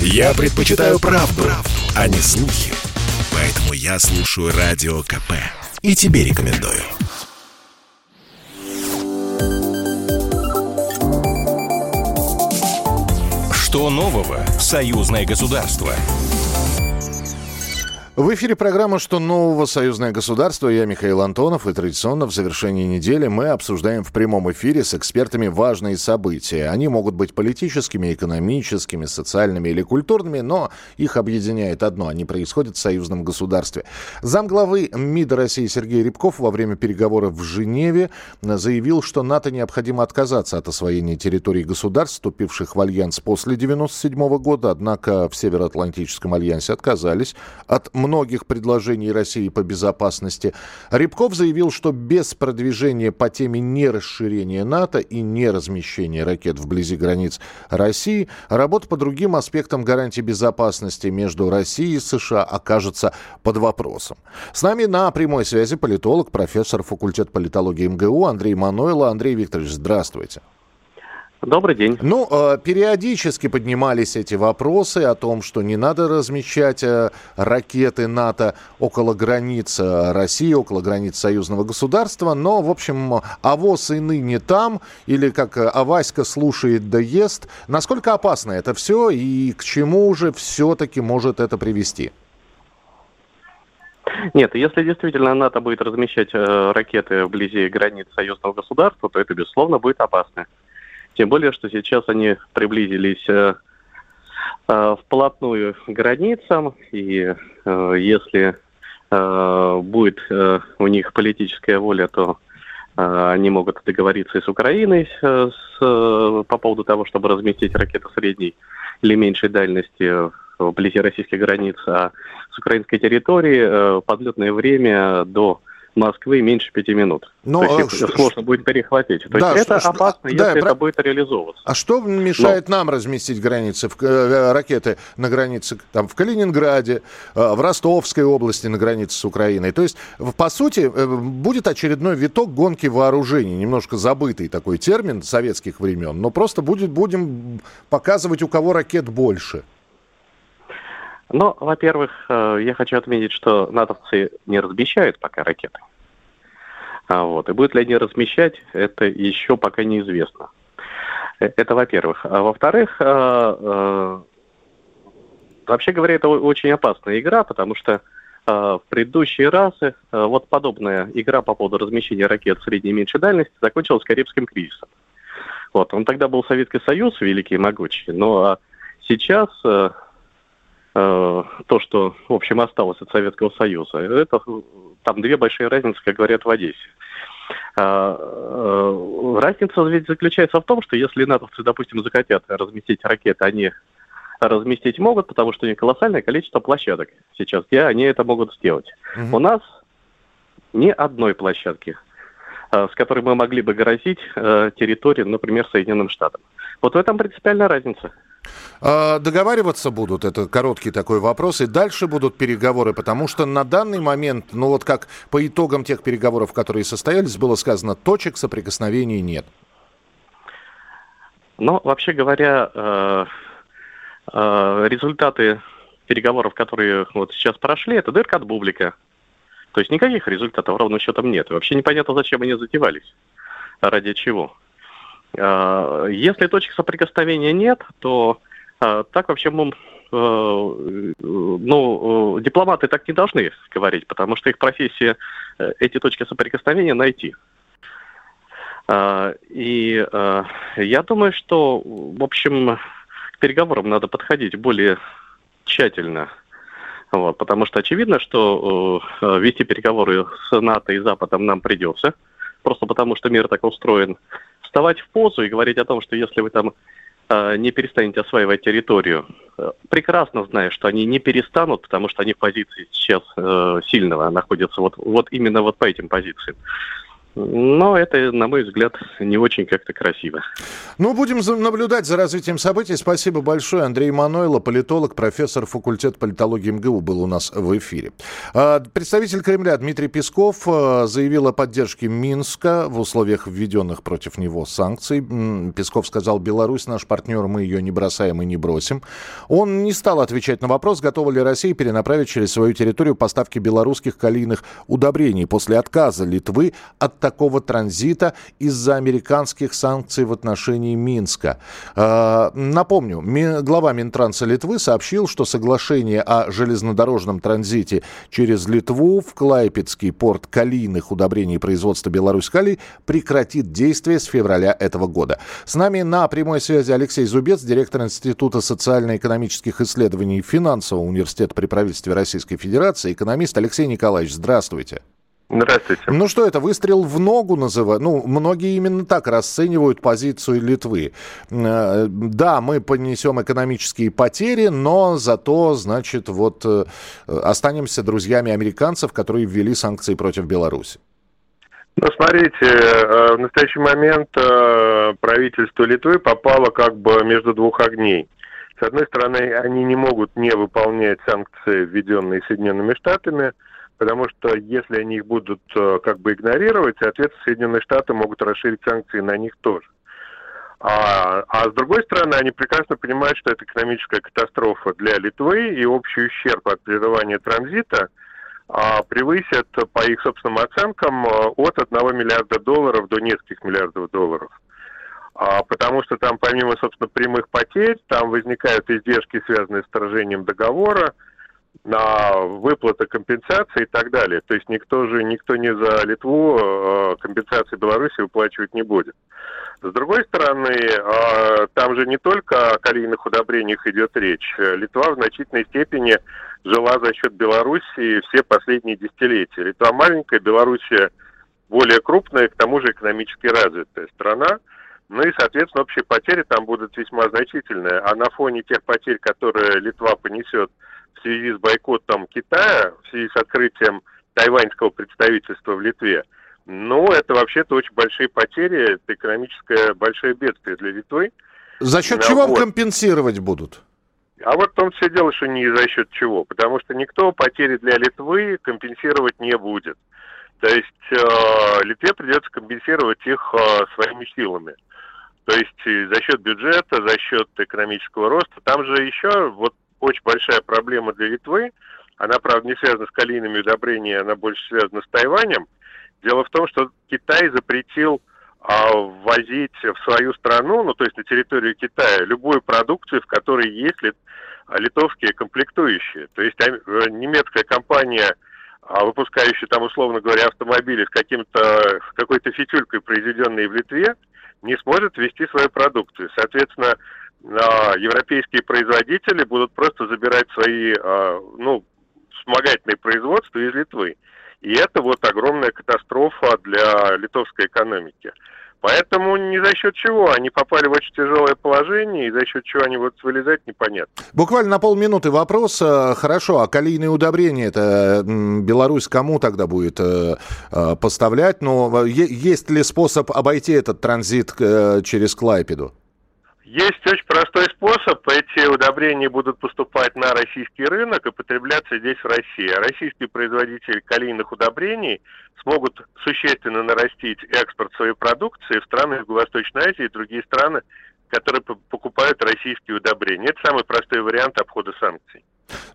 Я предпочитаю правду, правду, а не слухи. Поэтому я слушаю Радио КП. И тебе рекомендую. Что нового в союзное государство? В эфире программа «Что нового? Союзное государство». Я Михаил Антонов. И традиционно в завершении недели мы обсуждаем в прямом эфире с экспертами важные события. Они могут быть политическими, экономическими, социальными или культурными, но их объединяет одно. Они происходят в союзном государстве. Замглавы МИД России Сергей Рябков во время переговоров в Женеве заявил, что НАТО необходимо отказаться от освоения территорий государств, вступивших в альянс после 1997 года. Однако в Североатлантическом альянсе отказались от многих предложений России по безопасности. Рябков заявил, что без продвижения по теме нерасширения НАТО и неразмещения ракет вблизи границ России, работа по другим аспектам гарантии безопасности между Россией и США окажется под вопросом. С нами на прямой связи политолог, профессор факультета политологии МГУ Андрей Манойло. Андрей Викторович, здравствуйте. Добрый день. Ну, э, периодически поднимались эти вопросы о том, что не надо размещать э, ракеты НАТО около границ э, России, около границ союзного государства, но, в общем, авось и ныне там, или как Аваська слушает да ест. Насколько опасно это все и к чему же все-таки может это привести? Нет, если действительно НАТО будет размещать ракеты вблизи границ союзного государства, то это, безусловно, будет опасно. Тем более, что сейчас они приблизились э, э, вплотную к границам, и э, если будет у них политическая воля, то они могут договориться и с Украиной с, по поводу того, чтобы разместить ракеты средней или меньшей дальности вблизи российских границ, а с украинской территории подлетное время до Москвы меньше пяти минут. Но, То есть их сложно будет перехватить. То да, есть это что, опасно, да, если про... это будет реализовываться. А что мешает Но... нам разместить границы, в, э, ракеты на границе там, в Калининграде, э, в Ростовской области на границе с Украиной? То есть, по сути, э, будет очередной виток гонки вооружений, немножко забытый такой термин советских времен, но просто будет, будем показывать, у кого ракет больше. Ну, во-первых, э, я хочу отметить, что натовцы не размещают пока ракеты. А вот. И будут ли они размещать, это еще пока неизвестно. Э, это во-первых. А во-вторых, э, вообще говоря, это очень опасная игра, потому что в предыдущие разы вот подобная игра по поводу размещения ракет средней и меньшей дальности закончилась Карибским кризисом. Вот, он тогда был Советский Союз, великий и могучий, но сейчас Э, то, что, в общем, осталось от Советского Союза. Это там две большие разницы, как говорят в Одессе. А, э, разница ведь заключается в том, что если натовцы, допустим, захотят разместить ракеты, они разместить могут, потому что у них колоссальное количество площадок сейчас, где они это могут сделать. Угу. У нас ни одной площадки, э, с которой мы могли бы грозить территорию, например, Соединенным Штатам. Вот в этом принципиальная разница. А, договариваться будут, это короткий такой вопрос, и дальше будут переговоры, потому что на данный момент, ну вот как по итогам тех переговоров, которые состоялись, было сказано, точек соприкосновений нет. Ну, вообще говоря, э, э, результаты переговоров, которые вот сейчас прошли, это дырка от бублика. То есть никаких результатов ровным счетом нет. Вообще непонятно, зачем они затевались, ради чего. Э, если точек соприкосновения нет, то э, так вообще мы, э, ну, дипломаты так не должны говорить, потому что их профессия эти точки соприкосновения найти. И я думаю, что, в общем, к переговорам надо подходить более тщательно. Вот, потому что очевидно, что вести переговоры с НАТО и Западом нам придется, просто потому что мир так устроен вставать в позу и говорить о том, что если вы там э, не перестанете осваивать территорию, э, прекрасно зная, что они не перестанут, потому что они в позиции сейчас э, сильного находятся, вот, вот именно вот по этим позициям. Но это, на мой взгляд, не очень как-то красиво. Ну, будем наблюдать за развитием событий. Спасибо большое. Андрей Манойло, политолог, профессор факультета политологии МГУ, был у нас в эфире. А, представитель Кремля Дмитрий Песков а, заявил о поддержке Минска в условиях введенных против него санкций. Песков сказал, Беларусь наш партнер, мы ее не бросаем и не бросим. Он не стал отвечать на вопрос, готова ли Россия перенаправить через свою территорию поставки белорусских калийных удобрений после отказа Литвы от такого транзита из-за американских санкций в отношении Минска. А, напомню, глава Минтранса Литвы сообщил, что соглашение о железнодорожном транзите через Литву в Клайпецкий порт калийных удобрений производства Беларусь Калий прекратит действие с февраля этого года. С нами на прямой связи Алексей Зубец, директор Института социально-экономических исследований Финансового университета при правительстве Российской Федерации, экономист Алексей Николаевич. Здравствуйте. Здравствуйте. Ну что это, выстрел в ногу называют? Ну, многие именно так расценивают позицию Литвы. Э, да, мы понесем экономические потери, но зато, значит, вот э, останемся друзьями американцев, которые ввели санкции против Беларуси. Ну, смотрите, э, в настоящий момент правительство Литвы попало как бы между двух огней. С одной стороны, они не могут не выполнять санкции, введенные Соединенными Штатами – потому что если они их будут э, как бы игнорировать, соответственно, Соединенные Штаты могут расширить санкции на них тоже. А, а с другой стороны, они прекрасно понимают, что это экономическая катастрофа для Литвы, и общий ущерб от прерывания транзита а, превысит, по их собственным оценкам, э, от 1 миллиарда долларов до нескольких миллиардов долларов. А, потому что там, помимо, собственно, прямых потерь, там возникают издержки, связанные с вторжением договора, на выплаты компенсации и так далее. То есть никто же, никто не за Литву э, компенсации Беларуси выплачивать не будет. С другой стороны, э, там же не только о калийных удобрениях идет речь. Литва в значительной степени жила за счет Беларуси все последние десятилетия. Литва маленькая, Белоруссия более крупная, к тому же экономически развитая страна. Ну и, соответственно, общие потери там будут весьма значительные. А на фоне тех потерь, которые Литва понесет в связи с бойкотом Китая, в связи с открытием тайваньского представительства в Литве, ну, это вообще-то очень большие потери, это экономическое большое бедствие для Литвы. За счет ну, чего вот. компенсировать будут? А вот в том все дело, что не за счет чего, потому что никто потери для Литвы компенсировать не будет. То есть э, Литве придется компенсировать их э, своими силами. То есть за счет бюджета, за счет экономического роста. Там же еще вот очень большая проблема для Литвы. Она, правда, не связана с калийными удобрениями, она больше связана с Тайванем. Дело в том, что Китай запретил а, ввозить в свою страну, ну то есть на территорию Китая, любую продукцию, в которой есть лит, литовские комплектующие. То есть а, немецкая компания, а, выпускающая там, условно говоря, автомобили с каким-то, с какой-то фитюлькой, произведенной в Литве, не сможет ввести свою продукцию. Соответственно, европейские производители будут просто забирать свои, а, ну, вспомогательные производства из Литвы. И это вот огромная катастрофа для литовской экономики. Поэтому ни за счет чего они попали в очень тяжелое положение, и за счет чего они будут вылезать, непонятно. Буквально на полминуты вопрос. Э, хорошо, а калийные удобрения, это Беларусь кому тогда будет э, э, поставлять? Но есть ли способ обойти этот транзит через Клайпеду? Есть очень простой способ. Эти удобрения будут поступать на российский рынок и потребляться здесь, в России. А российские производители калийных удобрений смогут существенно нарастить экспорт своей продукции в страны Юго-Восточной Азии и другие страны, которые покупают российские удобрения. Это самый простой вариант обхода санкций.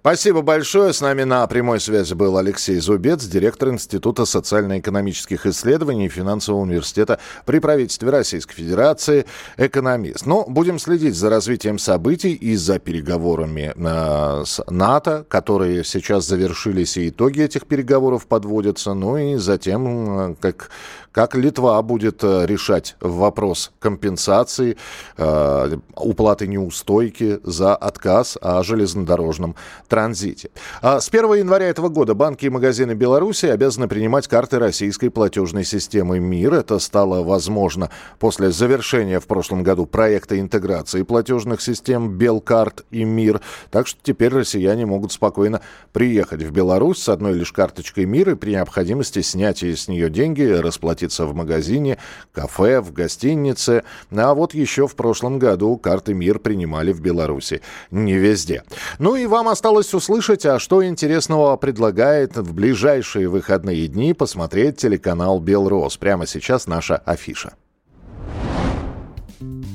Спасибо большое. С нами на прямой связи был Алексей Зубец, директор Института социально-экономических исследований финансового университета при правительстве Российской Федерации, экономист. Но ну, будем следить за развитием событий и за переговорами э, с НАТО, которые сейчас завершились, и итоги этих переговоров подводятся. Ну и затем, э, как, как Литва будет э, решать вопрос компенсации, э, уплаты неустойки за отказ о железнодорожном транзите. А с 1 января этого года банки и магазины Беларуси обязаны принимать карты российской платежной системы МИР. Это стало возможно после завершения в прошлом году проекта интеграции платежных систем Белкарт и МИР. Так что теперь россияне могут спокойно приехать в Беларусь с одной лишь карточкой МИР и при необходимости снять с нее деньги, расплатиться в магазине, кафе, в гостинице. А вот еще в прошлом году карты МИР принимали в Беларуси. Не везде. Ну и вам осталось услышать, а что интересного предлагает в ближайшие выходные дни посмотреть телеканал «Белрос». Прямо сейчас наша афиша.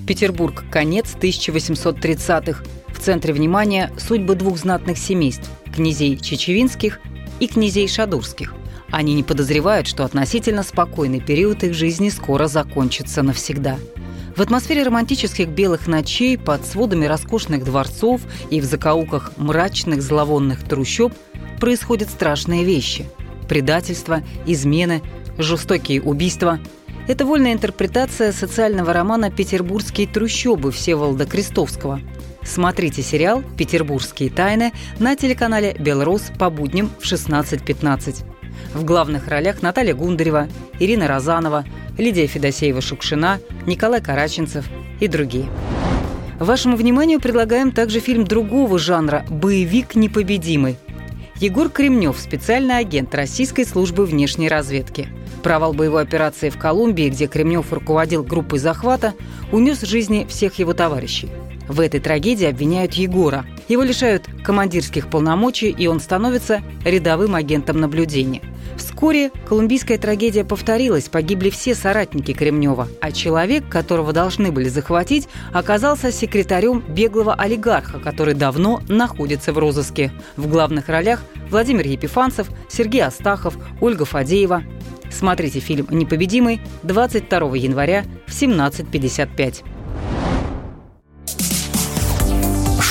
Петербург. Конец 1830-х. В центре внимания судьбы двух знатных семейств – князей Чечевинских и князей Шадурских. Они не подозревают, что относительно спокойный период их жизни скоро закончится навсегда. В атмосфере романтических белых ночей, под сводами роскошных дворцов и в закоулках мрачных зловонных трущоб происходят страшные вещи. Предательство, измены, жестокие убийства – это вольная интерпретация социального романа «Петербургские трущобы» Всеволода Крестовского. Смотрите сериал «Петербургские тайны» на телеканале «Белрос» по будням в 16.15. В главных ролях Наталья Гундарева, Ирина Розанова, Лидия Федосеева-Шукшина, Николай Караченцев и другие. Вашему вниманию предлагаем также фильм другого жанра «Боевик непобедимый». Егор Кремнев – специальный агент Российской службы внешней разведки – Провал боевой операции в Колумбии, где Кремнев руководил группой захвата, унес жизни всех его товарищей. В этой трагедии обвиняют Егора. Его лишают командирских полномочий, и он становится рядовым агентом наблюдения. Вскоре колумбийская трагедия повторилась, погибли все соратники Кремнева, а человек, которого должны были захватить, оказался секретарем беглого олигарха, который давно находится в розыске. В главных ролях Владимир Епифанцев, Сергей Астахов, Ольга Фадеева, Смотрите фильм «Непобедимый» 22 января в 17.55.